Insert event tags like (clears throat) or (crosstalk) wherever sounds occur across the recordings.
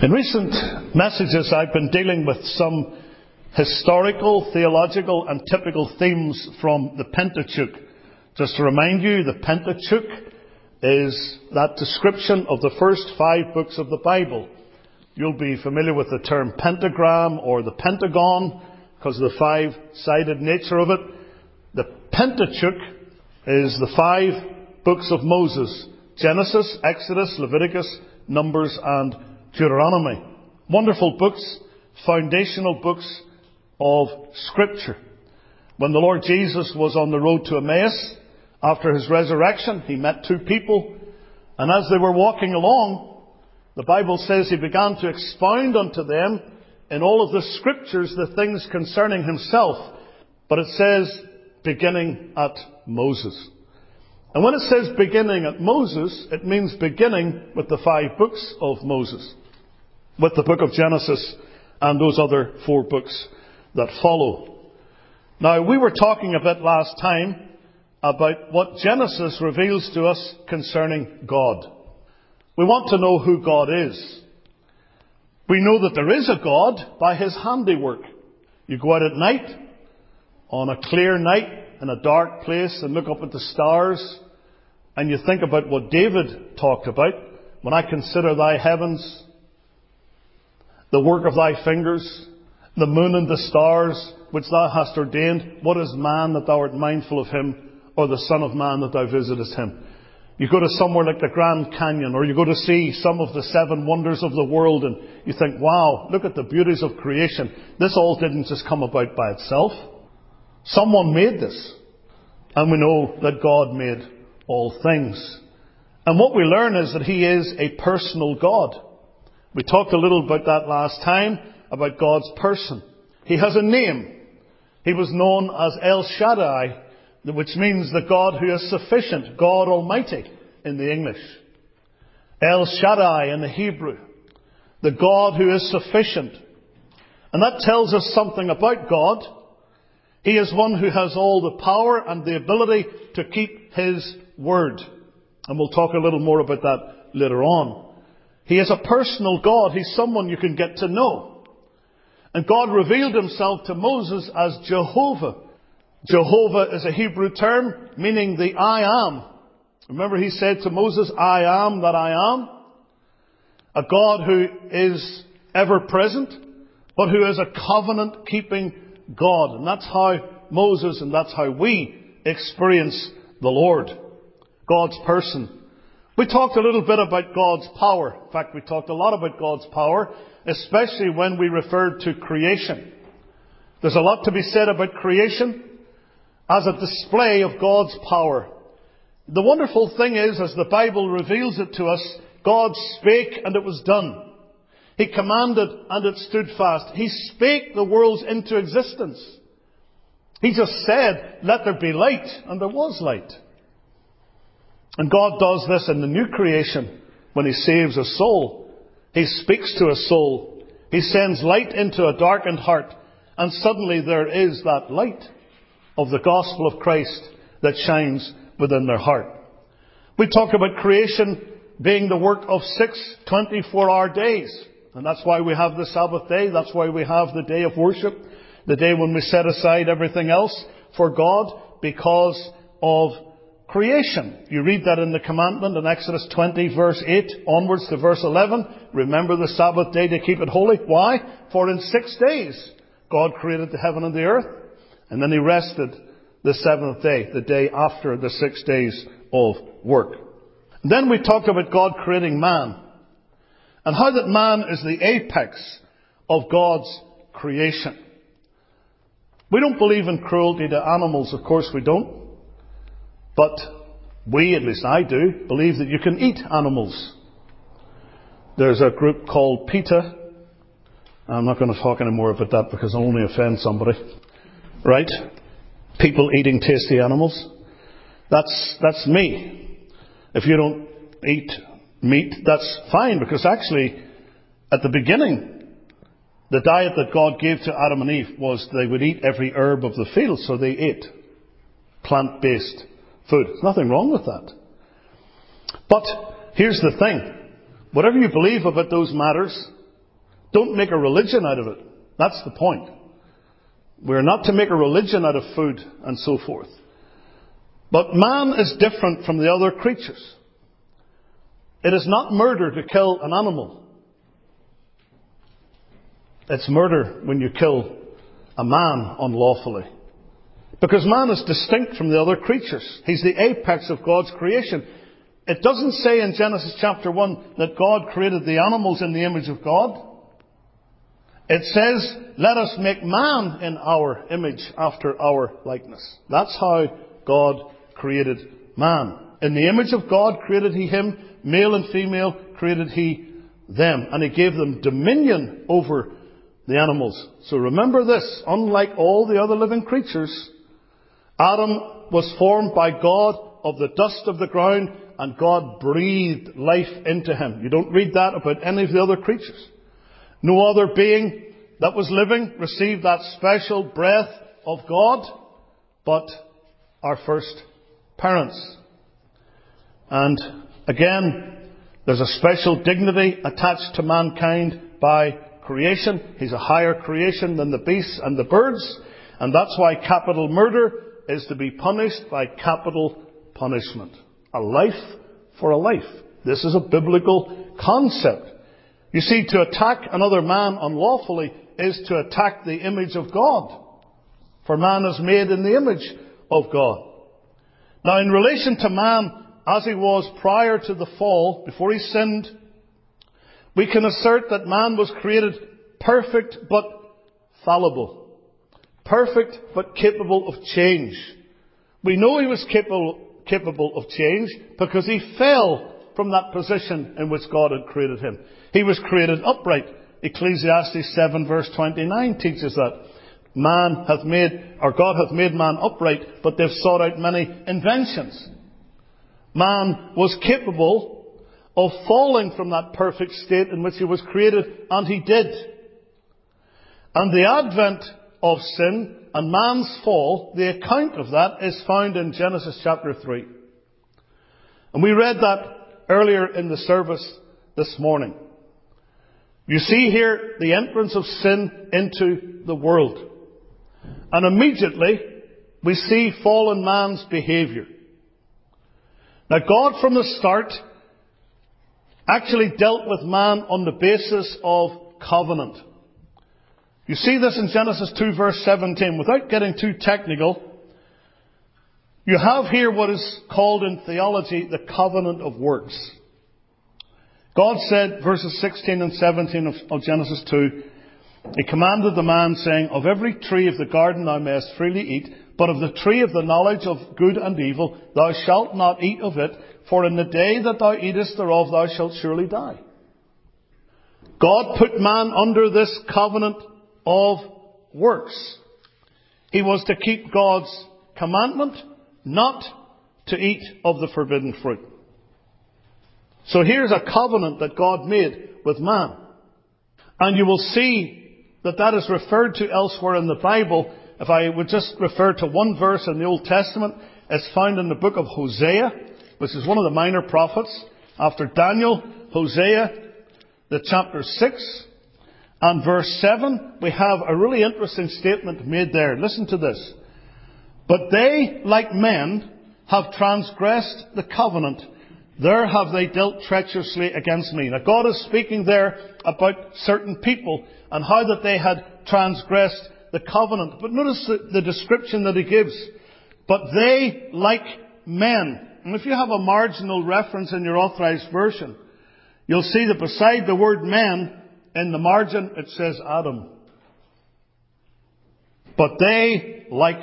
In recent messages, I've been dealing with some historical, theological, and typical themes from the Pentateuch. Just to remind you, the Pentateuch is that description of the first five books of the Bible. You'll be familiar with the term pentagram or the pentagon because of the five sided nature of it. The Pentateuch is the five books of Moses Genesis, Exodus, Leviticus, Numbers, and Deuteronomy. Wonderful books, foundational books of Scripture. When the Lord Jesus was on the road to Emmaus, after his resurrection, he met two people, and as they were walking along, the Bible says he began to expound unto them in all of the Scriptures the things concerning himself. But it says, beginning at Moses. And when it says beginning at Moses, it means beginning with the five books of Moses with the book of Genesis and those other four books that follow. Now, we were talking a bit last time about what Genesis reveals to us concerning God. We want to know who God is. We know that there is a God by His handiwork. You go out at night, on a clear night, in a dark place, and look up at the stars, and you think about what David talked about. When I consider thy heavens, the work of thy fingers, the moon and the stars which thou hast ordained. What is man that thou art mindful of him, or the Son of Man that thou visitest him? You go to somewhere like the Grand Canyon, or you go to see some of the seven wonders of the world, and you think, wow, look at the beauties of creation. This all didn't just come about by itself. Someone made this. And we know that God made all things. And what we learn is that He is a personal God. We talked a little about that last time, about God's person. He has a name. He was known as El Shaddai, which means the God who is sufficient, God Almighty in the English. El Shaddai in the Hebrew, the God who is sufficient. And that tells us something about God. He is one who has all the power and the ability to keep His word. And we'll talk a little more about that later on. He is a personal God. He's someone you can get to know. And God revealed himself to Moses as Jehovah. Jehovah is a Hebrew term meaning the I am. Remember he said to Moses, I am that I am. A God who is ever present, but who is a covenant keeping God. And that's how Moses and that's how we experience the Lord. God's person. We talked a little bit about God's power. In fact, we talked a lot about God's power, especially when we referred to creation. There's a lot to be said about creation as a display of God's power. The wonderful thing is, as the Bible reveals it to us, God spake and it was done. He commanded and it stood fast. He spake the worlds into existence. He just said, let there be light, and there was light. And God does this in the new creation when He saves a soul. He speaks to a soul. He sends light into a darkened heart. And suddenly there is that light of the gospel of Christ that shines within their heart. We talk about creation being the work of six 24 hour days. And that's why we have the Sabbath day. That's why we have the day of worship. The day when we set aside everything else for God because of creation. You read that in the commandment in Exodus 20 verse 8 onwards to verse 11. Remember the Sabbath day to keep it holy. Why? For in six days God created the heaven and the earth and then he rested the seventh day, the day after the six days of work. And then we talked about God creating man and how that man is the apex of God's creation. We don't believe in cruelty to animals, of course we don't. But we, at least I do, believe that you can eat animals. There's a group called PETA. I'm not going to talk any more about that because I'll only offend somebody. Right? People eating tasty animals. That's, that's me. If you don't eat meat, that's fine because actually, at the beginning, the diet that God gave to Adam and Eve was they would eat every herb of the field, so they ate plant-based food. There's nothing wrong with that. But here's the thing. Whatever you believe about those matters, Don't make a religion out of it. That's the point. We're not to make a religion out of food and so forth. But man is different from the other creatures. It is not murder to kill an animal. It's murder when you kill a man unlawfully. Because man is distinct from the other creatures. He's the apex of God's creation. It doesn't say in Genesis chapter 1 that God created the animals in the image of God. It says, let us make man in our image after our likeness. That's how God created man. In the image of God created he him, male and female created he them. And he gave them dominion over the animals. So remember this, unlike all the other living creatures, Adam was formed by God of the dust of the ground and God breathed life into him. You don't read that about any of the other creatures. No other being that was living received that special breath of God, but our first parents. And again, there's a special dignity attached to mankind by creation. He's a higher creation than the beasts and the birds, and that's why capital murder is to be punished by capital punishment. A life for a life. This is a biblical concept. You see, to attack another man unlawfully is to attack the image of God. For man is made in the image of God. Now, in relation to man as he was prior to the fall, before he sinned, we can assert that man was created perfect but fallible. Perfect but capable of change. We know he was capable, capable of change because he fell from that position in which God had created him. He was created upright. Ecclesiastes 7 verse 29 teaches that. Man hath made, or God hath made man upright, but they've sought out many inventions. Man was capable of falling from that perfect state in which he was created, and he did. And the advent of sin and man's fall, the account of that is found in Genesis chapter 3. And we read that earlier in the service this morning. You see here the entrance of sin into the world. And immediately we see fallen man's behavior. Now God from the start actually dealt with man on the basis of covenant. You see this in Genesis 2 verse 17. Without getting too technical, you have here what is called in theology the covenant of works. God said, verses 16 and 17 of, of Genesis 2, He commanded the man, saying, Of every tree of the garden thou mayest freely eat, but of the tree of the knowledge of good and evil thou shalt not eat of it, for in the day that thou eatest thereof thou shalt surely die. God put man under this covenant of works. He was to keep God's commandment not to eat of the forbidden fruit. So here's a covenant that God made with man. And you will see that that is referred to elsewhere in the Bible. If I would just refer to one verse in the Old Testament, it's found in the book of Hosea, which is one of the minor prophets. After Daniel, Hosea, the chapter 6 and verse 7, we have a really interesting statement made there. Listen to this. But they, like men, have transgressed the covenant there have they dealt treacherously against me. Now God is speaking there about certain people and how that they had transgressed the covenant. But notice the, the description that he gives. But they, like men, and if you have a marginal reference in your authorized version, you'll see that beside the word men, in the margin it says Adam. But they, like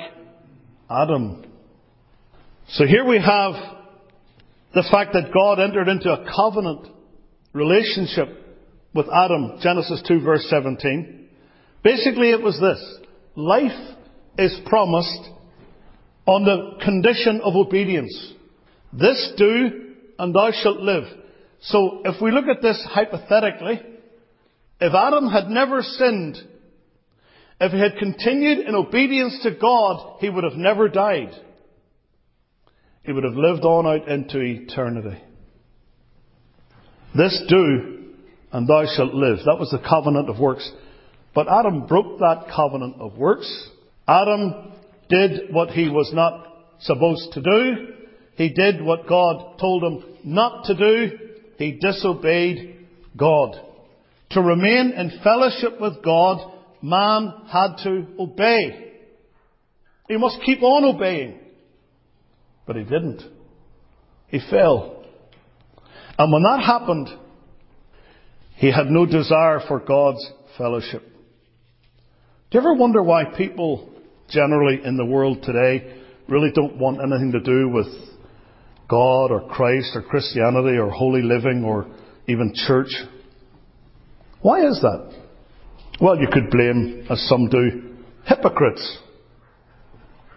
Adam. So here we have the fact that God entered into a covenant relationship with Adam, Genesis 2 verse 17. Basically it was this. Life is promised on the condition of obedience. This do and thou shalt live. So if we look at this hypothetically, if Adam had never sinned, if he had continued in obedience to God, he would have never died he would have lived on out into eternity. This do and thou shalt live. That was the covenant of works. But Adam broke that covenant of works. Adam did what he was not supposed to do. He did what God told him not to do. He disobeyed God. To remain in fellowship with God, man had to obey. He must keep on obeying. But he didn't. He fell. And when that happened, he had no desire for God's fellowship. Do you ever wonder why people generally in the world today really don't want anything to do with God or Christ or Christianity or holy living or even church? Why is that? Well, you could blame, as some do, hypocrites.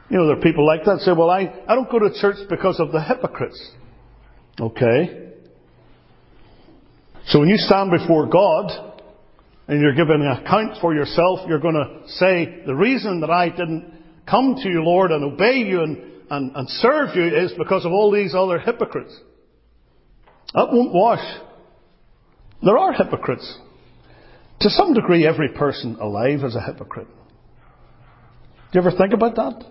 You know, there are people like that say, well, I, I don't go to church because of the hypocrites. Okay. So when you stand before God and you're giving an account for yourself, you're going to say, the reason that I didn't come to you, Lord, and obey you and, and, and serve you is because of all these other hypocrites. That won't wash. There are hypocrites. To some degree, every person alive is a hypocrite. Do you ever think about that?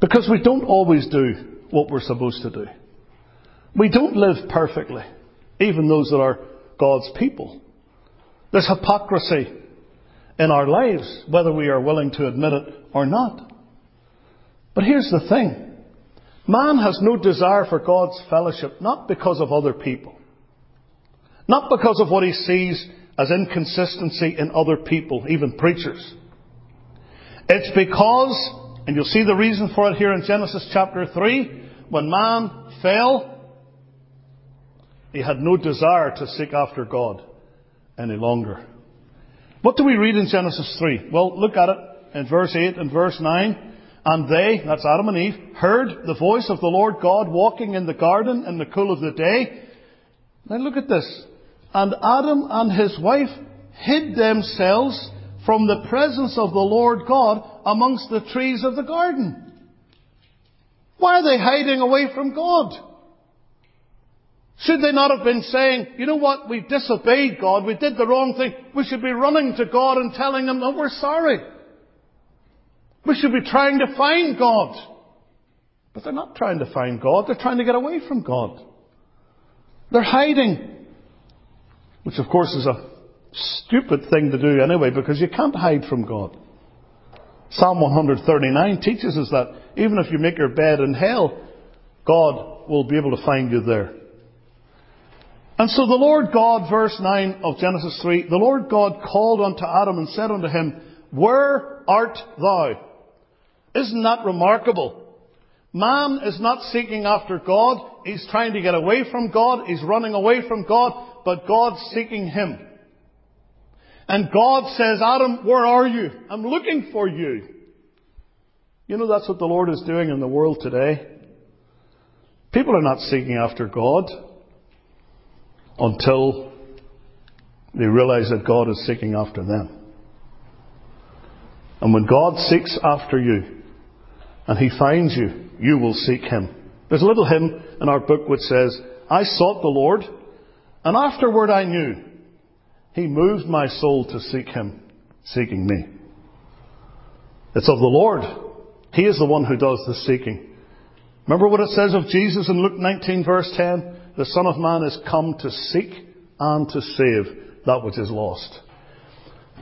Because we don't always do what we're supposed to do. We don't live perfectly, even those that are God's people. There's hypocrisy in our lives, whether we are willing to admit it or not. But here's the thing. Man has no desire for God's fellowship, not because of other people. Not because of what he sees as inconsistency in other people, even preachers. It's because, and you'll see the reason for it here in Genesis chapter 3, when man fell, he had no desire to seek after God any longer. What do we read in Genesis 3? Well, look at it in verse 8 and verse 9. And they, that's Adam and Eve, heard the voice of the Lord God walking in the garden in the cool of the day. Now look at this. And Adam and his wife hid themselves from the presence of the Lord God amongst the trees of the garden. Why are they hiding away from God? Should they not have been saying, you know what, we disobeyed God, we did the wrong thing, we should be running to God and telling Him, oh, we're sorry. We should be trying to find God. But they're not trying to find God, they're trying to get away from God. They're hiding. Which of course is a stupid thing to do anyway, because you can't hide from God. Psalm 139 teaches us that even if you make your bed in hell, God will be able to find you there. And so the Lord God, verse 9 of Genesis 3, the Lord God called unto Adam and said unto him, Where art thou? Isn't that remarkable? Man is not seeking after God. He's trying to get away from God. He's running away from God, but God's seeking him. And God says, Adam, where are you? I'm looking for you. You know, that's what the Lord is doing in the world today. People are not seeking after God until they realize that God is seeking after them. And when God seeks after you and He finds you, you will seek Him. There's a little hymn in our book which says, I sought the Lord, and afterward I knew He moved my soul to seek Him, seeking me. It's of the Lord. He is the one who does the seeking. Remember what it says of Jesus in Luke 19 verse 10? the Son of Man is come to seek and to save that which is lost.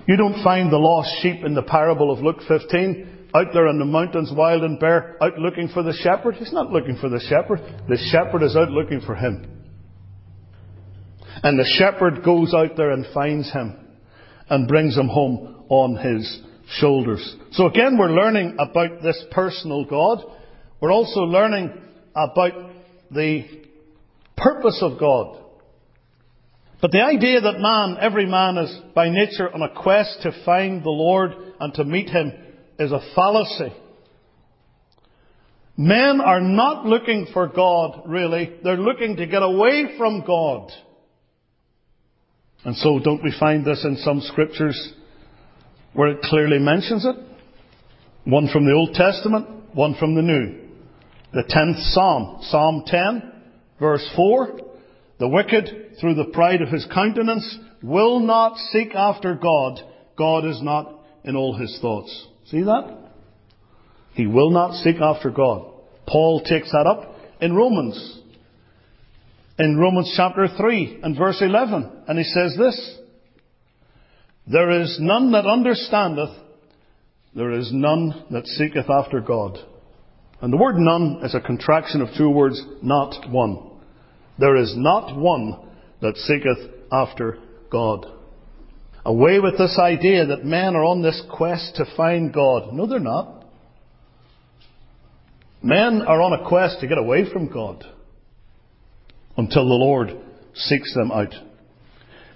You don't find the lost sheep in the parable of Luke 15 out there in the mountains, wild and bare, out looking for the shepherd. He's not looking for the shepherd. The shepherd is out looking for him. And the shepherd goes out there and finds him and brings him home on his shoulders. So again, we're learning about this personal God. We're also learning about the purpose of God. But the idea that man, every man is by nature on a quest to find the Lord and to meet Him is a fallacy. Men are not looking for God, really. They're looking to get away from God. And so don't we find this in some scriptures where it clearly mentions it? One from the Old Testament, one from the New. The 10th Psalm, Psalm 10, Verse 4 the wicked, through the pride of his countenance, will not seek after God. God is not in all his thoughts. See that? He will not seek after God. Paul takes that up in Romans. In Romans chapter 3 and verse 11. And he says this. There is none that understandeth. There is none that seeketh after God. And the word none is a contraction of two words, not one. There is not one that seeketh after God. Away with this idea that men are on this quest to find God. No, they're not. Men are on a quest to get away from God until the Lord seeks them out.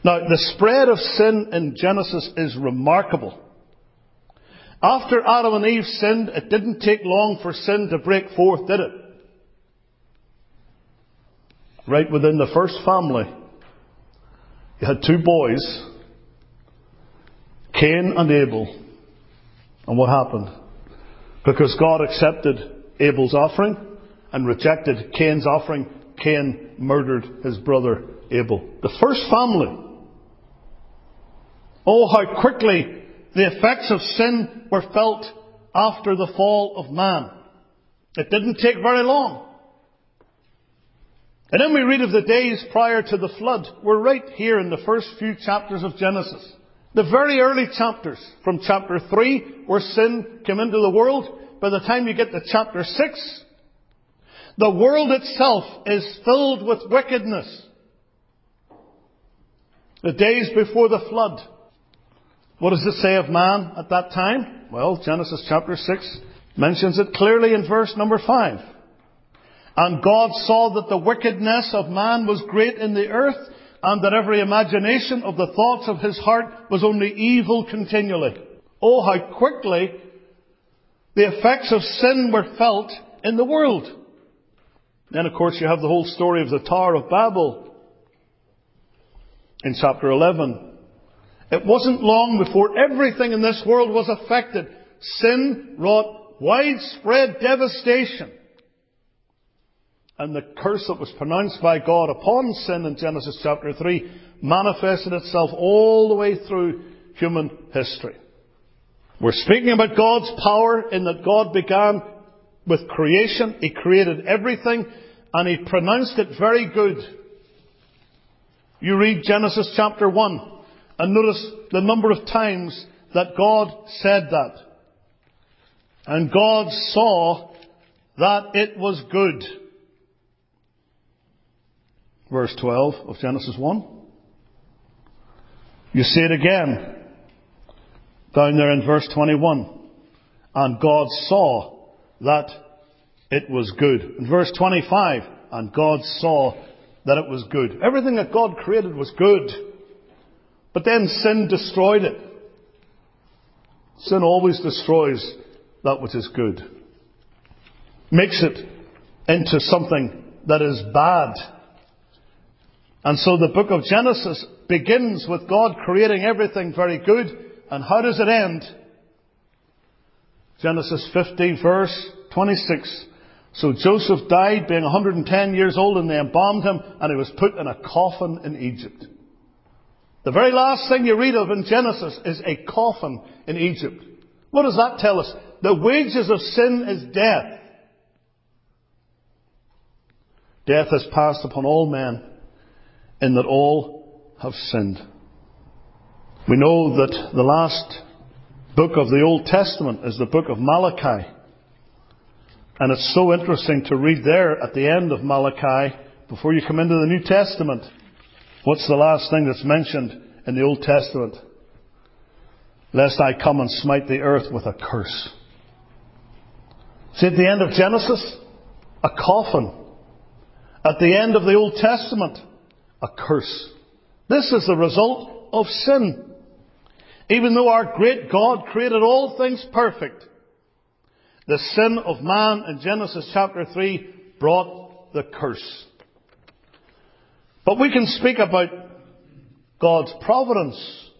Now, the spread of sin in Genesis is remarkable. After Adam and Eve sinned, it didn't take long for sin to break forth, did it? Right within the first family, you had two boys, Cain and Abel. And what happened? Because God accepted Abel's offering and rejected Cain's offering, Cain murdered his brother Abel. The first family. Oh, how quickly the effects of sin were felt after the fall of man. It didn't take very long. And then we read of the days prior to the flood. We're right here in the first few chapters of Genesis. The very early chapters, from chapter 3, where sin came into the world, by the time you get to chapter 6, the world itself is filled with wickedness. The days before the flood. What does it say of man at that time? Well, Genesis chapter 6 mentions it clearly in verse number 5. And God saw that the wickedness of man was great in the earth, and that every imagination of the thoughts of his heart was only evil continually. Oh, how quickly the effects of sin were felt in the world. Then, of course, you have the whole story of the Tower of Babel in chapter 11. It wasn't long before everything in this world was affected. Sin wrought widespread devastation. And the curse that was pronounced by God upon sin in Genesis chapter 3 manifested itself all the way through human history. We're speaking about God's power in that God began with creation. He created everything and He pronounced it very good. You read Genesis chapter 1 and notice the number of times that God said that. And God saw that it was good. Verse 12 of Genesis 1. You see it again down there in verse 21. And God saw that it was good. In verse 25, and God saw that it was good. Everything that God created was good. But then sin destroyed it. Sin always destroys that which is good. Makes it into something that is bad. And so the book of Genesis begins with God creating everything very good. And how does it end? Genesis 50 verse 26. So Joseph died being 110 years old and they embalmed him and he was put in a coffin in Egypt. The very last thing you read of in Genesis is a coffin in Egypt. What does that tell us? The wages of sin is death. Death has passed upon all men in that all have sinned. We know that the last book of the Old Testament is the book of Malachi. And it's so interesting to read there at the end of Malachi before you come into the New Testament. What's the last thing that's mentioned in the Old Testament? Lest I come and smite the earth with a curse. See, at the end of Genesis, a coffin. At the end of the Old Testament, a curse. This is the result of sin. Even though our great God created all things perfect, the sin of man in Genesis chapter 3 brought the curse. But we can speak about God's providence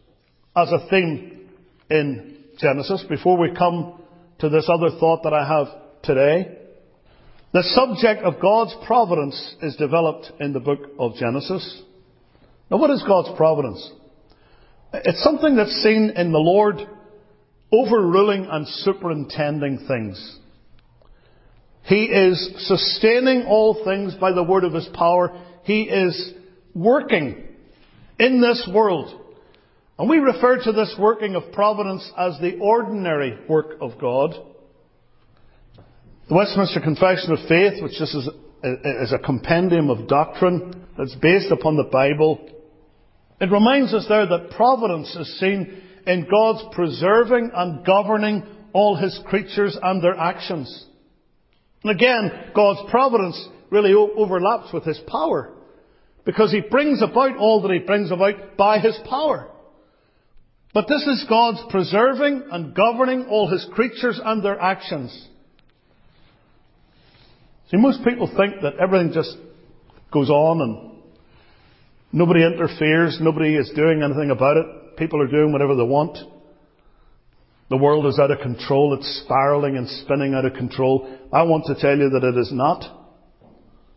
as a theme in Genesis before we come to this other thought that I have today. The subject of God's providence is developed in the book of Genesis. Now what is God's providence? It's something that's seen in the Lord overruling and superintending things. He is sustaining all things by the word of his power. He is working in this world. And we refer to this working of providence as the ordinary work of God. The Westminster Confession of Faith, which just is is a compendium of doctrine that's based upon the Bible, it reminds us there that providence is seen in God's preserving and governing all His creatures and their actions. And again, God's providence really overlaps with His power. Because He brings about all that He brings about by His power. But this is God's preserving and governing all His creatures and their actions. See, most people think that everything just goes on and nobody interferes, nobody is doing anything about it. People are doing whatever they want. The world is out of control. It's spiraling and spinning out of control. I want to tell you that it is not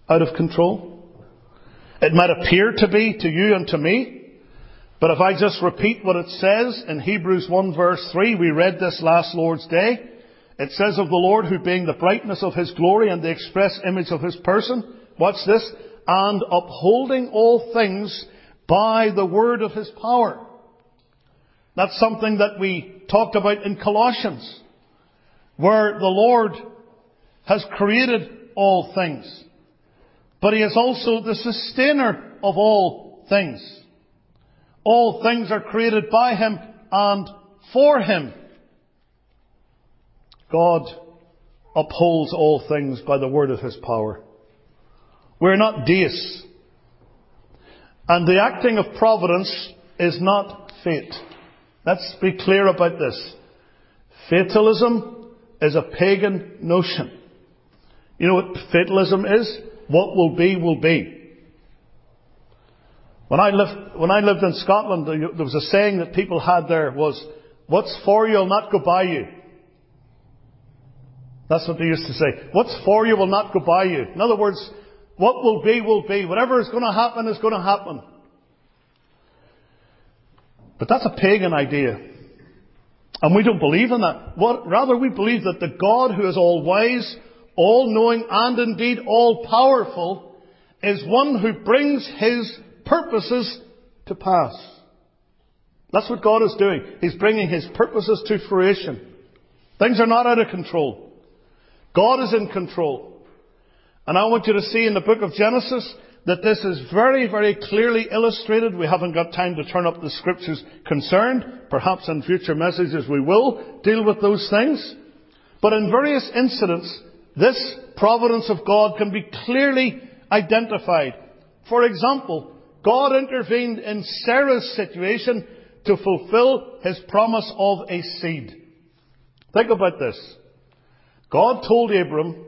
out of control. It might appear to be to you and to me. But if I just repeat what it says in Hebrews 1 verse 3, we read this last Lord's Day. It says of the Lord who being the brightness of his glory and the express image of his person, watch this, and upholding all things by the word of his power. That's something that we talked about in Colossians, where the Lord has created all things. But He is also the sustainer of all things. All things are created by Him and for Him. God upholds all things by the word of His power. We're not deists. And the acting of providence is not fate. Let's be clear about this. Fatalism is a pagan notion. You know what fatalism is? What will be, will be. When I lived, when I lived in Scotland, there was a saying that people had there was, what's for you will not go by you. That's what they used to say. What's for you will not go by you. In other words, what will be, will be. Whatever is going to happen is going to happen. But that's a pagan idea. And we don't believe in that. What, rather, we believe that the God who is all wise, all knowing, and indeed all powerful is one who brings his purposes to pass. That's what God is doing. He's bringing his purposes to fruition. Things are not out of control. God is in control. And I want you to see in the book of Genesis that this is very, very clearly illustrated. We haven't got time to turn up the scriptures concerned. Perhaps in future messages we will deal with those things. But in various incidents, this providence of God can be clearly identified. For example, God intervened in Sarah's situation to fulfill his promise of a seed. Think about this. God told Abram,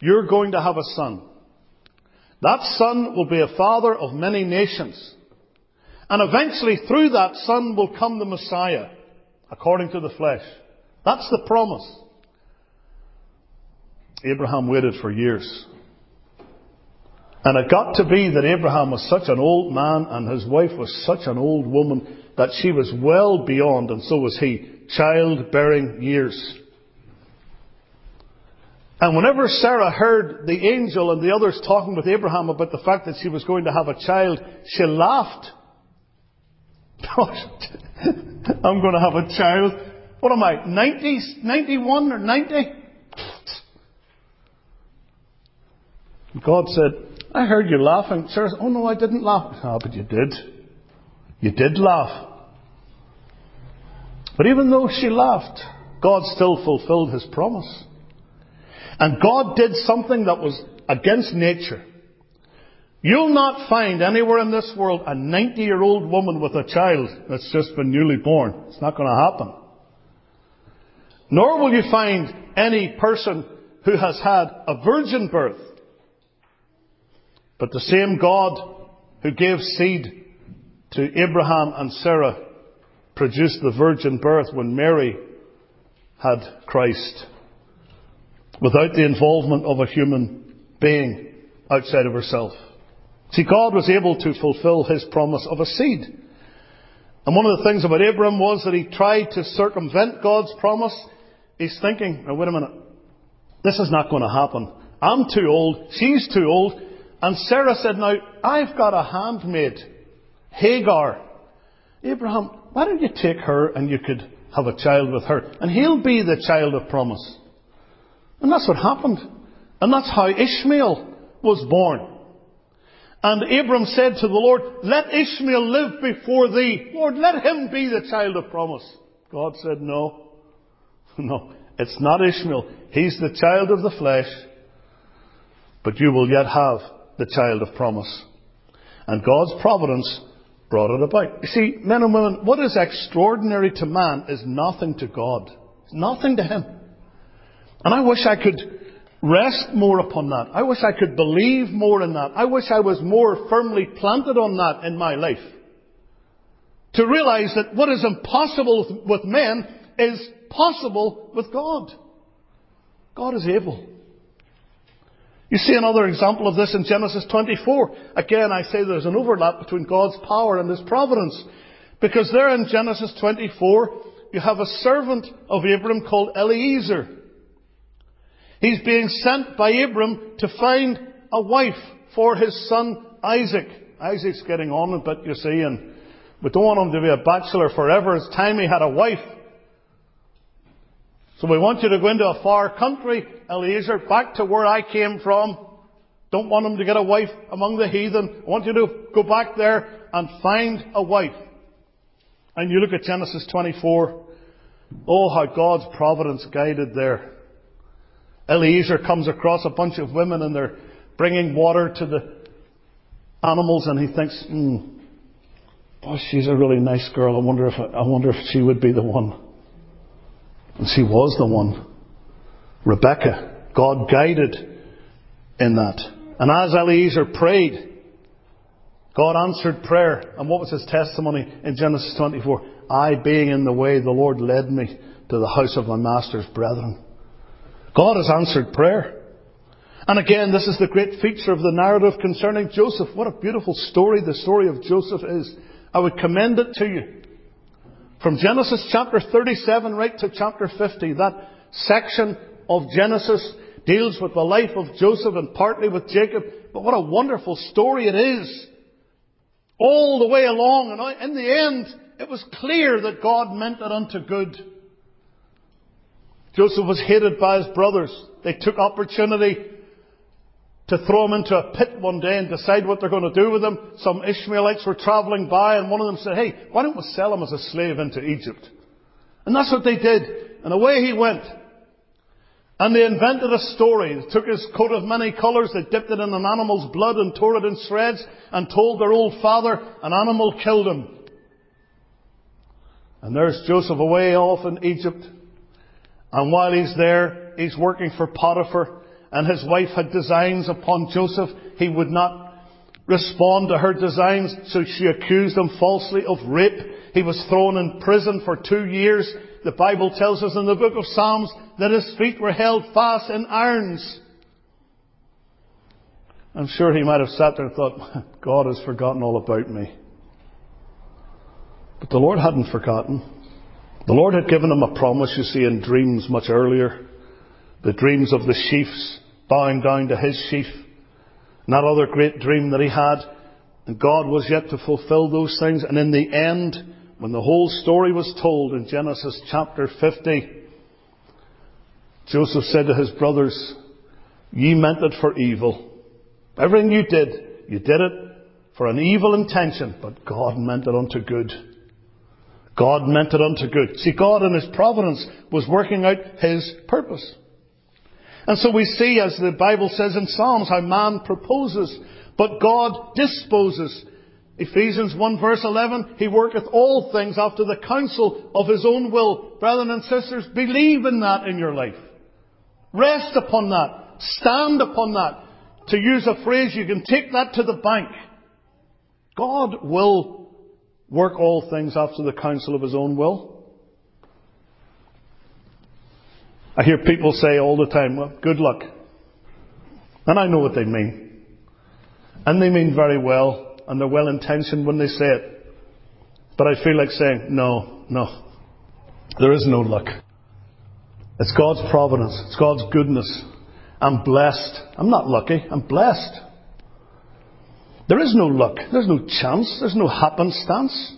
you're going to have a son. That son will be a father of many nations. And eventually through that son will come the Messiah, according to the flesh. That's the promise. Abraham waited for years. And it got to be that Abraham was such an old man and his wife was such an old woman that she was well beyond, and so was he, childbearing years. And whenever Sarah heard the angel and the others talking with Abraham about the fact that she was going to have a child, she laughed. (laughs) I'm going to have a child. What am I, 90, 91 or 90? God said, I heard you laughing. Sarah said, Oh no, I didn't laugh. Ah, oh, but you did. You did laugh. But even though she laughed, God still fulfilled his promise. And God did something that was against nature. You'll not find anywhere in this world a 90 year old woman with a child that's just been newly born. It's not going to happen. Nor will you find any person who has had a virgin birth. But the same God who gave seed to Abraham and Sarah produced the virgin birth when Mary had Christ. Without the involvement of a human being outside of herself. See, God was able to fulfill his promise of a seed. And one of the things about Abram was that he tried to circumvent God's promise. He's thinking, now wait a minute, this is not going to happen. I'm too old, she's too old. And Sarah said, now, I've got a handmaid, Hagar. Abraham, why don't you take her and you could have a child with her? And he'll be the child of promise. And that's what happened. And that's how Ishmael was born. And Abram said to the Lord, let Ishmael live before thee. Lord, let him be the child of promise. God said, no. (laughs) No, it's not Ishmael. He's the child of the flesh. But you will yet have the child of promise. And God's providence brought it about. You see, men and women, what is extraordinary to man is nothing to God. It's nothing to him. And I wish I could rest more upon that. I wish I could believe more in that. I wish I was more firmly planted on that in my life. To realize that what is impossible with men is possible with God. God is able. You see another example of this in Genesis 24. Again, I say there's an overlap between God's power and His providence. Because there in Genesis 24, you have a servant of Abram called Eliezer. He's being sent by Abram to find a wife for his son Isaac. Isaac's getting on a bit, you see, and we don't want him to be a bachelor forever. It's time he had a wife. So we want you to go into a far country, Eliezer, back to where I came from. Don't want him to get a wife among the heathen. I want you to go back there and find a wife. And you look at Genesis 24. Oh, how God's providence guided there. Eliezer comes across a bunch of women and they're bringing water to the animals and he thinks, hmm, oh, she's a really nice girl. I wonder if, I wonder if she would be the one. And she was the one. Rebecca. God guided in that. And as Eliezer prayed, God answered prayer. And what was his testimony in Genesis 24? I being in the way, the Lord led me to the house of my master's brethren. God has answered prayer. And again, this is the great feature of the narrative concerning Joseph. What a beautiful story the story of Joseph is. I would commend it to you. From Genesis chapter 37 right to chapter 50, that section of Genesis deals with the life of Joseph and partly with Jacob. But what a wonderful story it is. All the way along. And in the end, it was clear that God meant it unto good. Joseph was hated by his brothers. They took opportunity to throw him into a pit one day and decide what they're going to do with him. Some Ishmaelites were travelling by and one of them said, hey, why don't we sell him as a slave into Egypt? And that's what they did. And away he went. And they invented a story. They took his coat of many colours, they dipped it in an animal's blood and tore it in shreds and told their old father an animal killed him. And there's Joseph away off in Egypt. And while he's there, he's working for Potiphar, and his wife had designs upon Joseph. He would not respond to her designs, so she accused him falsely of rape. He was thrown in prison for two years. The Bible tells us in the book of Psalms that his feet were held fast in irons. I'm sure he might have sat there and thought, God has forgotten all about me. But the Lord hadn't forgotten. The Lord had given him a promise, you see, in dreams much earlier. The dreams of the sheaves bowing down to his sheaf. And that other great dream that he had. And God was yet to fulfill those things. And in the end, when the whole story was told in Genesis chapter 50, Joseph said to his brothers, Ye meant it for evil. Everything you did, you did it for an evil intention, but God meant it unto good. God meant it unto good. See, God in His providence was working out His purpose. And so we see, as the Bible says in Psalms, how man proposes, but God disposes. Ephesians 1 verse 11, He worketh all things after the counsel of His own will. Brethren and sisters, believe in that in your life. Rest upon that. Stand upon that. To use a phrase, you can take that to the bank. God will work all things after the counsel of his own will. I hear people say all the time, well, good luck. And I know what they mean. And they mean very well, and they're well intentioned when they say it. But I feel like saying, no, no. There is no luck. It's God's providence. It's God's goodness. I'm blessed. I'm not lucky. I'm blessed. There is no luck. There's no chance. There's no happenstance.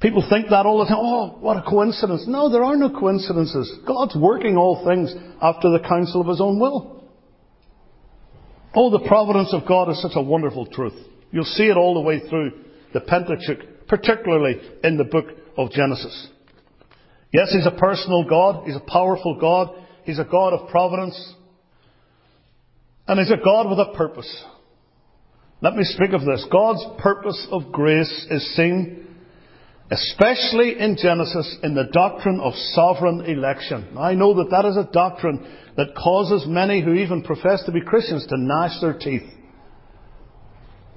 People think that all the time. Oh, what a coincidence. No, there are no coincidences. God's working all things after the counsel of His own will. Oh, the providence of God is such a wonderful truth. You'll see it all the way through the Pentateuch, particularly in the book of Genesis. Yes, He's a personal God. He's a powerful God. He's a God of providence. And He's a God with a purpose. Let me speak of this. God's purpose of grace is seen, especially in Genesis, in the doctrine of sovereign election. I know that that is a doctrine that causes many who even profess to be Christians to gnash their teeth.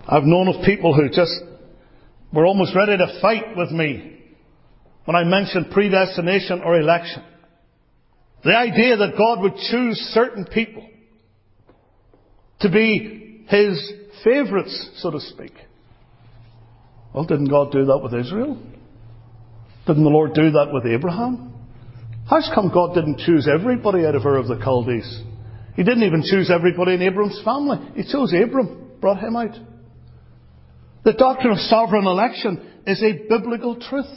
I've known of people who just were almost ready to fight with me when I mentioned predestination or election. The idea that God would choose certain people to be His favourites, so to speak. Well, didn't God do that with Israel? Didn't the Lord do that with Abraham? How's come God didn't choose everybody out of Ur of the Chaldees? He didn't even choose everybody in Abram's family. He chose Abram, brought him out. The doctrine of sovereign election is a biblical truth.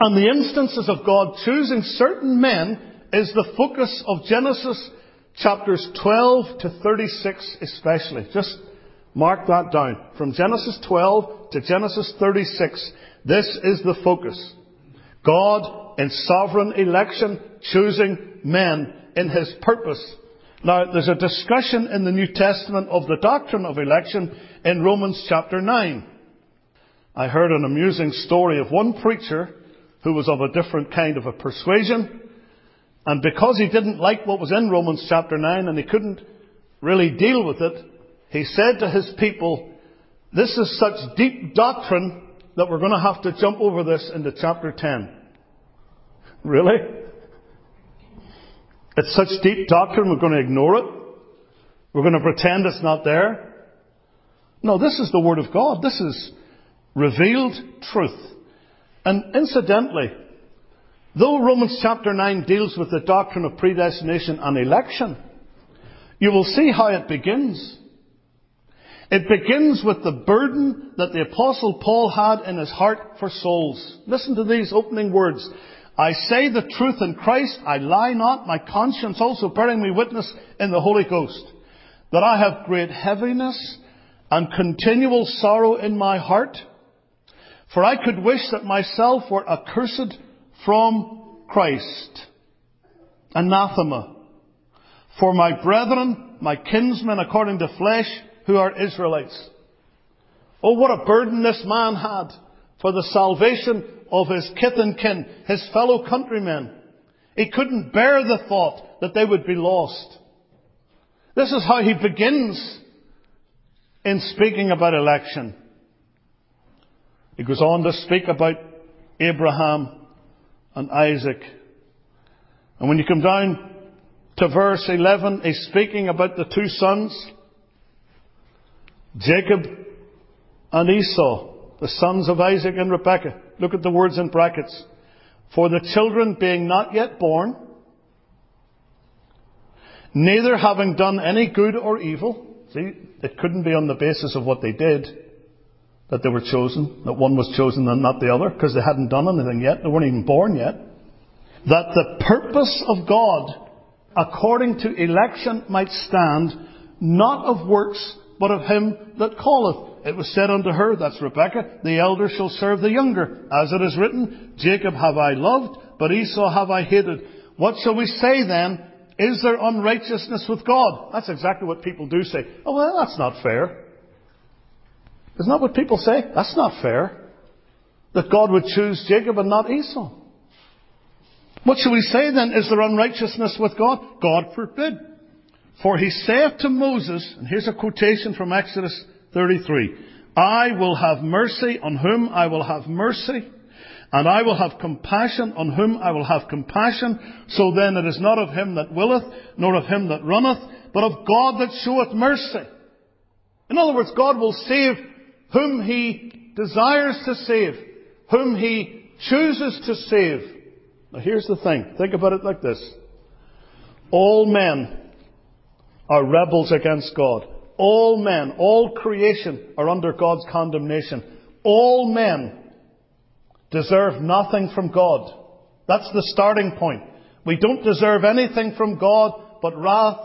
And the instances of God choosing certain men is the focus of Genesis chapters 12 to 36 especially. Just mark that down. From Genesis 12 to Genesis 36, this is the focus. God in sovereign election choosing men in His purpose. Now, there's a discussion in the New Testament of the doctrine of election in Romans chapter 9. I heard an amusing story of one preacher who was of a different kind of a persuasion. And because he didn't like what was in Romans chapter 9 and he couldn't really deal with it, he said to his people, this is such deep doctrine that we're going to have to jump over this into chapter 10. (laughs) Really? It's such deep doctrine, we're going to ignore it? We're going to pretend it's not there? No, this is the Word of God. This is revealed truth. And incidentally, though Romans chapter 9 deals with the doctrine of predestination and election, you will see how it begins. It begins with the burden that the apostle Paul had in his heart for souls. Listen to these opening words. I say the truth in Christ, I lie not, my conscience also bearing me witness in the Holy Ghost, that I have great heaviness and continual sorrow in my heart, for I could wish that myself were accursed from Christ. Anathema. For my brethren, my kinsmen according to flesh, who are Israelites. Oh, what a burden this man had for the salvation of his kith and kin, his fellow countrymen. He couldn't bear the thought that they would be lost. This is how he begins in speaking about election. He goes on to speak about Abraham and Isaac. And when you come down to verse 11, he's speaking about the two sons, Jacob and Esau, the sons of Isaac and Rebekah. Look at the words in brackets. For the children being not yet born, neither having done any good or evil. See, it couldn't be on the basis of what they did that they were chosen, that one was chosen and not the other, because they hadn't done anything yet, they weren't even born yet. That the purpose of God, according to election, might stand, not of works, but of him that calleth. It was said unto her, that's Rebekah, the elder shall serve the younger. As it is written, Jacob have I loved, but Esau have I hated. What shall we say then? Is there unrighteousness with God? That's exactly what people do say. Oh, well, that's not fair. Isn't that what people say? That's not fair. That God would choose Jacob and not Esau. What shall we say then? Is there unrighteousness with God? God forbid. For he saith to Moses, and here's a quotation from Exodus 33, I will have mercy on whom I will have mercy, And I will have compassion on whom I will have compassion. So then it is not of him that willeth, nor of him that runneth, but of God that showeth mercy. In other words, God will save whom he desires to save, whom he chooses to save. Now here's the thing. Think about it like this. All men are rebels against God. All men, all creation are under God's condemnation. All men deserve nothing from God. That's the starting point. We don't deserve anything from God but wrath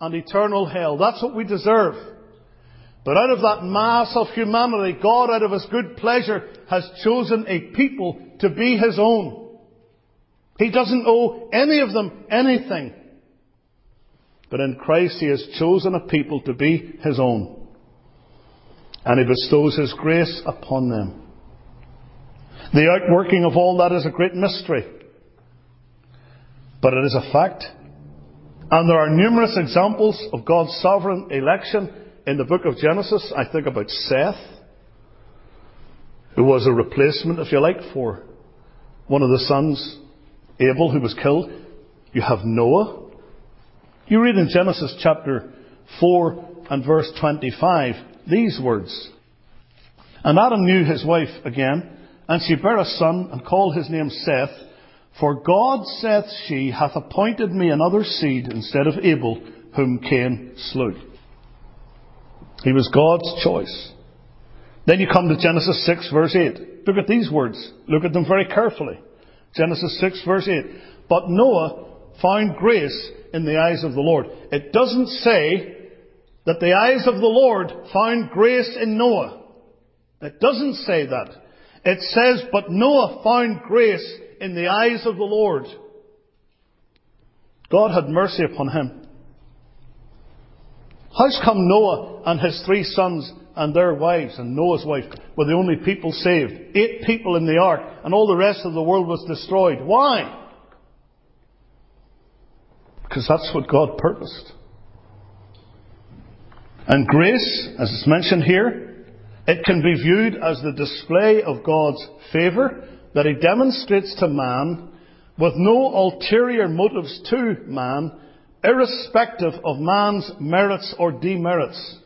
and eternal hell. That's what we deserve. But out of that mass of humanity, God, out of His good pleasure, has chosen a people to be His own. He doesn't owe any of them anything. But in Christ He has chosen a people to be His own. And He bestows His grace upon them. The outworking of all that is a great mystery. But it is a fact. And there are numerous examples of God's sovereign election in the book of Genesis. I think about Seth, who was a replacement, if you like, for one of the sons, Abel, who was killed. You have Noah. You read in Genesis chapter 4 and verse 25 these words. And Adam knew his wife again, and she bare a son, and called his name Seth. For God, saith she, hath appointed me another seed instead of Abel, whom Cain slew. He was God's choice. Then you come to Genesis 6 verse 8. Look at these words. Look at them very carefully. Genesis 6 verse 8. But Noah found grace in the eyes of the Lord. It doesn't say that the eyes of the Lord found grace in Noah. It doesn't say that. It says, but Noah found grace in the eyes of the Lord. God had mercy upon him. How's come Noah and his three sons and their wives and Noah's wife were the only people saved? Eight people in the ark and all the rest of the world was destroyed. Why? Because that's what God purposed. And grace, as it's mentioned here, it can be viewed as the display of God's favour that He demonstrates to man with no ulterior motives to man, irrespective of man's merits or demerits.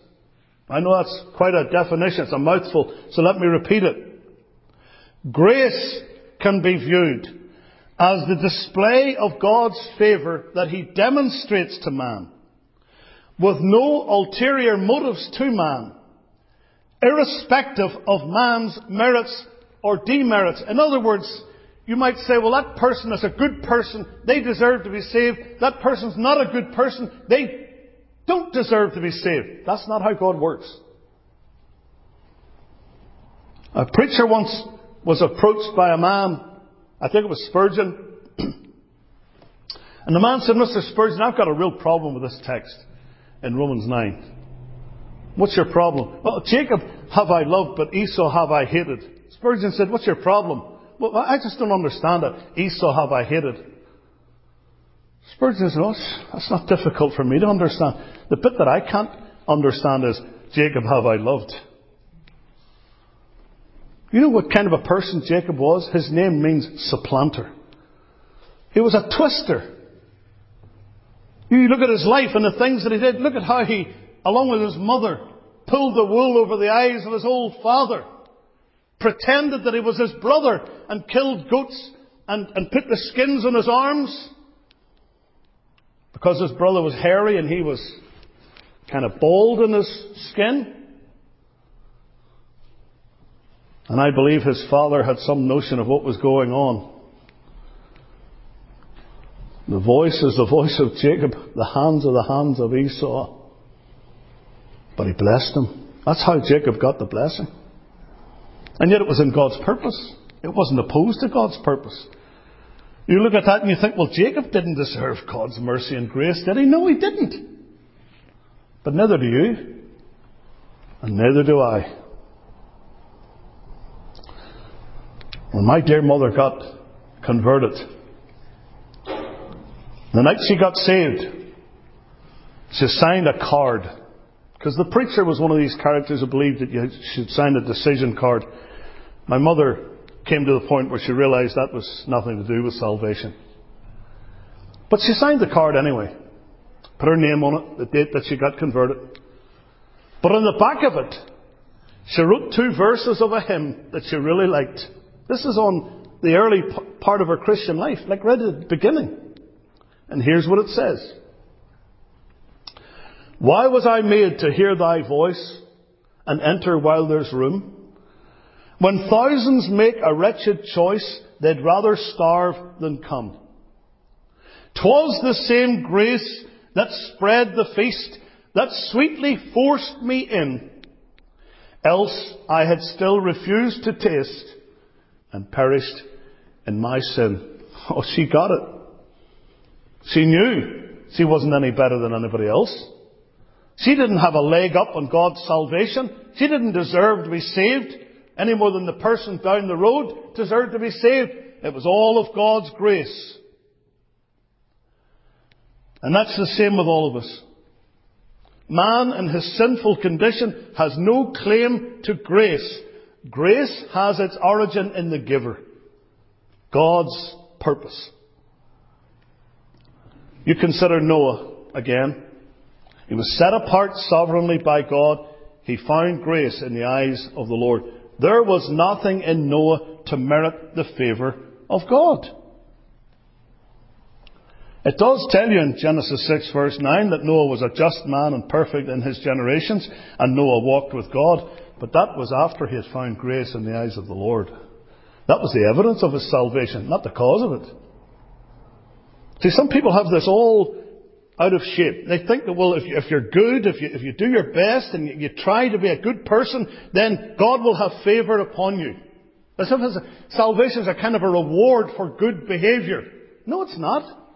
I know that's quite a definition, it's a mouthful, so let me repeat it. Grace can be viewed as the display of God's favour that He demonstrates to man, with no ulterior motives to man, irrespective of man's merits or demerits. In other words, you might say, well, that person is a good person, they deserve to be saved. That person's not a good person, they don't deserve to be saved. That's not how God works. A preacher once was approached by a man I think it was Spurgeon. (clears throat) and the man said, Mr. Spurgeon, I've got a real problem with this text in Romans 9. What's your problem? Well, Jacob have I loved, but Esau have I hated. Spurgeon said, What's your problem? Well, I just don't understand it. Esau have I hated. Spurgeon said, Oh, that's not difficult for me to understand. The bit that I can't understand is, Jacob have I loved. You know what kind of a person Jacob was? His name means supplanter. He was a twister. You look at his life and the things that he did. Look at how he, along with his mother, pulled the wool over the eyes of his old father. Pretended that he was his brother and killed goats and, and put the skins on his arms. Because his brother was hairy and he was kind of bald in his skin. And I believe his father had some notion of what was going on. The voice is the voice of Jacob, the hands are the hands of Esau. But he blessed him. That's how Jacob got the blessing. And yet it was in God's purpose. It wasn't opposed to God's purpose. You look at that and you think, well, Jacob didn't deserve God's mercy and grace, did he? No, he didn't. But neither do you. And neither do I. When my dear mother got converted, the night she got saved, she signed a card. Because the preacher was one of these characters who believed that you should sign a decision card. My mother came to the point where she realized that was nothing to do with salvation. But she signed the card anyway. Put her name on it, the date that she got converted. But on the back of it, she wrote two verses of a hymn that she really liked. This is on the early part of her Christian life, like right at the beginning. And here's what it says. Why was I made to hear thy voice and enter while there's room? When thousands make a wretched choice, they'd rather starve than come. 'Twas the same grace that spread the feast that sweetly forced me in. Else I had still refused to taste and perished in my sin. (laughs) Oh, she got it. She knew she wasn't any better than anybody else. She didn't have a leg up on God's salvation. She didn't deserve to be saved any more than the person down the road deserved to be saved. It was all of God's grace. And that's the same with all of us. Man in his sinful condition has no claim to grace. Grace has its origin in the giver. God's purpose. You consider Noah again. He was set apart sovereignly by God. He found grace in the eyes of the Lord. There was nothing in Noah to merit the favour of God. It does tell you in Genesis 6 verse 9 that Noah was a just man and perfect in his generations, and Noah walked with God, but that was after he had found grace in the eyes of the Lord. That was the evidence of his salvation, not the cause of it. See, some people have this all out of shape. They think that, well, if, if you're good, if you, if you do your best and you, you try to be a good person, then God will have favour upon you. As if salvation is a kind of a reward for good behaviour. No, it's not.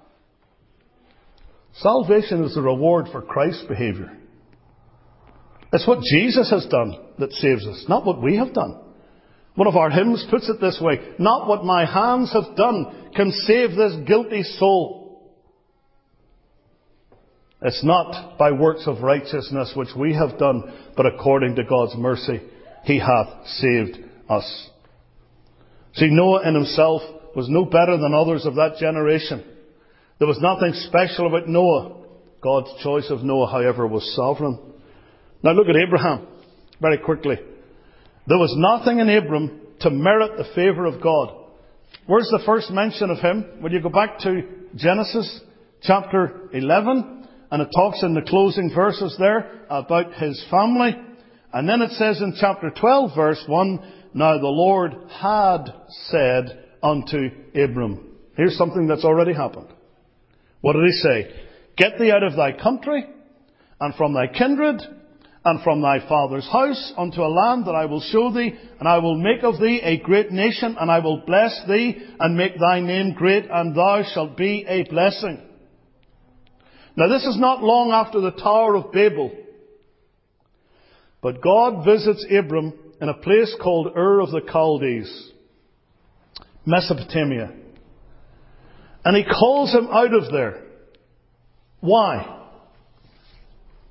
Salvation is the reward for Christ's behaviour. It's what Jesus has done that saves us, not what we have done. One of our hymns puts it this way, not what my hands have done can save this guilty soul. It's not by works of righteousness which we have done, but according to God's mercy, He hath saved us. See, Noah in himself was no better than others of that generation. There was nothing special about Noah. God's choice of Noah, however, was sovereign. Now look at Abraham, very quickly. There was nothing in Abram to merit the favour of God. Where's the first mention of him? When you go back to Genesis chapter 11, and it talks in the closing verses there about his family. And then it says in chapter 12 verse 1, Now the Lord had said unto Abram. Here's something that's already happened. What did he say? Get thee out of thy country, and from thy kindred, and from thy father's house, unto a land that I will show thee, and I will make of thee a great nation, and I will bless thee, and make thy name great, and thou shalt be a blessing. Now this is not long after the Tower of Babel. But God visits Abram in a place called Ur of the Chaldees, Mesopotamia. And he calls him out of there. Why?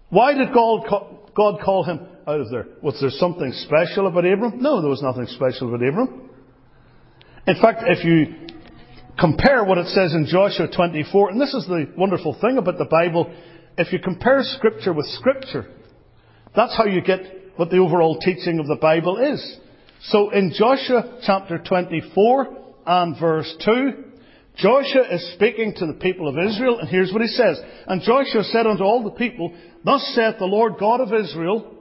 Why did God call, God call him out of there? Was there something special about Abram? No, there was nothing special about Abram. In fact, if you compare what it says in Joshua 24, and this is the wonderful thing about the Bible, if you compare Scripture with Scripture, that's how you get what the overall teaching of the Bible is. So in Joshua chapter 24 and verse 2, Joshua is speaking to the people of Israel, and here's what he says. And Joshua said unto all the people, Thus saith the Lord God of Israel,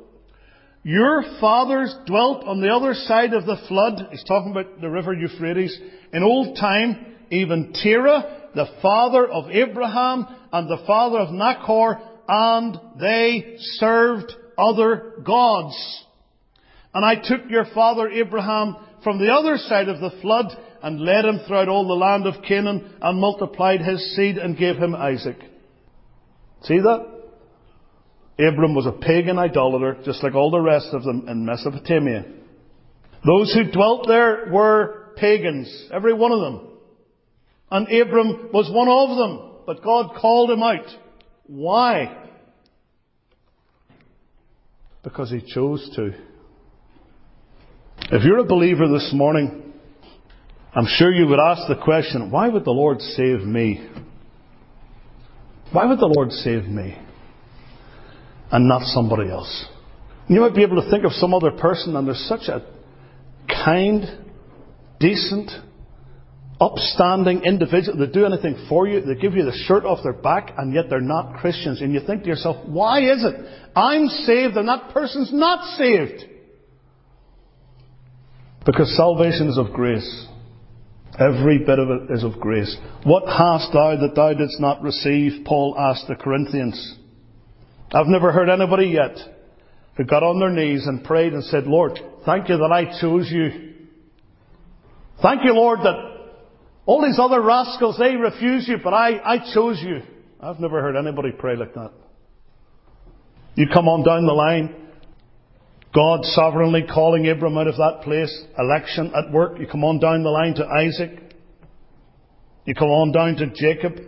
Your fathers dwelt on the other side of the flood. He's talking about the river Euphrates. In old time, even Terah, the father of Abraham, and the father of Nachor, and they served other gods. And I took your father Abraham from the other side of the flood, and led him throughout all the land of Canaan and multiplied his seed and gave him Isaac. See that? Abram was a pagan idolater, just like all the rest of them in Mesopotamia. Those who dwelt there were pagans, every one of them. And Abram was one of them, but God called him out. Why? Because he chose to. If you're a believer this morning, I'm sure you would ask the question, why would the Lord save me? Why would the Lord save me and not somebody else? You might be able to think of some other person and there's such a kind, decent, upstanding individual. They do anything for you, they give you the shirt off their back, and yet they're not Christians. And you think to yourself, why is it? I'm saved and that person's not saved. Because salvation is of grace. Every bit of it is of grace. What hast thou that thou didst not receive? Paul asked the Corinthians. I've never heard anybody yet who got on their knees and prayed and said, Lord, thank you that I chose you. Thank you, Lord, that all these other rascals, they refuse you, but I, I chose you. I've never heard anybody pray like that. You come on down the line, God sovereignly calling Abram out of that place, election at work. You come on down the line to Isaac. You come on down to Jacob.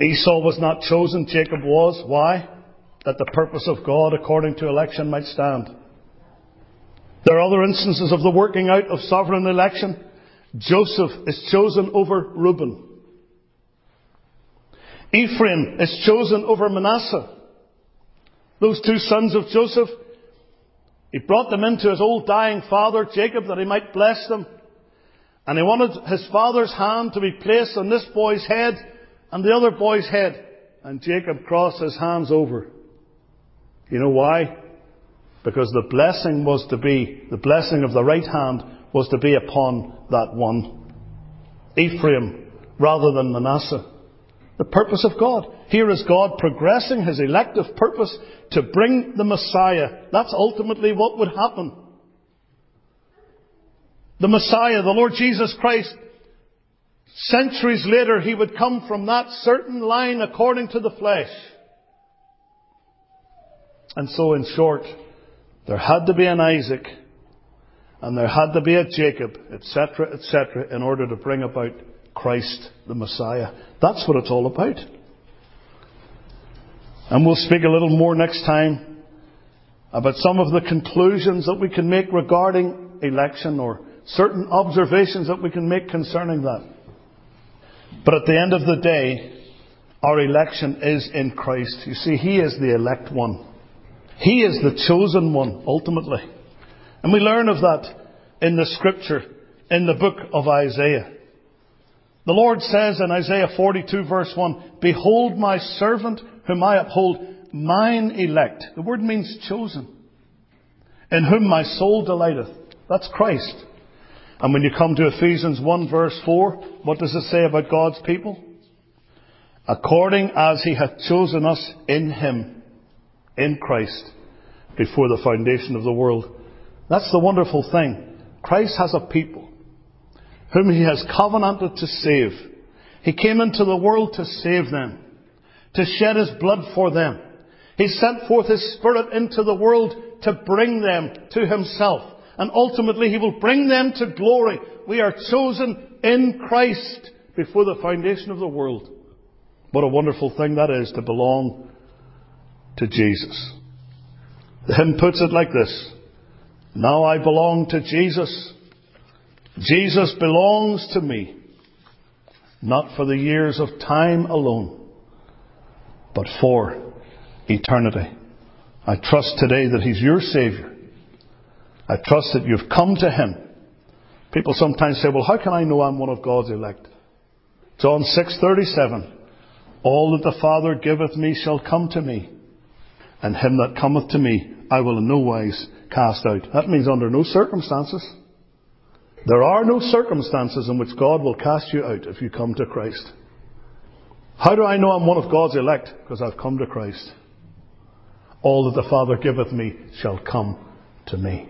Esau was not chosen, Jacob was. Why? That the purpose of God according to election might stand. There are other instances of the working out of sovereign election. Joseph is chosen over Reuben. Ephraim is chosen over Manasseh. Those two sons of Joseph, he brought them into his old dying father, Jacob, that he might bless them. And he wanted his father's hand to be placed on this boy's head and the other boy's head. And Jacob crossed his hands over. You know why? Because the blessing was to be, the blessing of the right hand was to be upon that one. Ephraim rather than Manasseh. The purpose of God. Here is God progressing His elective purpose to bring the Messiah. That's ultimately what would happen. The Messiah, the Lord Jesus Christ, centuries later, He would come from that certain line according to the flesh. And so in short, there had to be an Isaac and there had to be a Jacob, etc., etc., in order to bring about Christ the Messiah. That's what it's all about. And we'll speak a little more next time about some of the conclusions that we can make regarding election or certain observations that we can make concerning that. But at the end of the day, our election is in Christ. You see, He is the elect one. He is the chosen one, ultimately. And we learn of that in the scripture, in the book of Isaiah. The Lord says in Isaiah 42 verse 1, Behold my servant whom I uphold, mine elect. The word means chosen. In whom my soul delighteth. That's Christ. And when you come to Ephesians 1 verse 4, what does it say about God's people? According as he hath chosen us in him, in Christ, before the foundation of the world. That's the wonderful thing. Christ has a people whom he has covenanted to save. He came into the world to save them, to shed his blood for them. He sent forth his spirit into the world to bring them to himself. And ultimately he will bring them to glory. We are chosen in Christ before the foundation of the world. What a wonderful thing that is to belong to Jesus. The hymn puts it like this. Now I belong to Jesus. Jesus belongs to me. Not for the years of time alone, but for eternity. I trust today that He's your Saviour. I trust that you've come to Him. People sometimes say, well, how can I know I'm one of God's elect? John 6:37 All that the Father giveth me shall come to me, and him that cometh to me I will in no wise cast out. That means under no circumstances. There are no circumstances in which God will cast you out if you come to Christ. How do I know I'm one of God's elect? Because I've come to Christ. All that the Father giveth me shall come to me.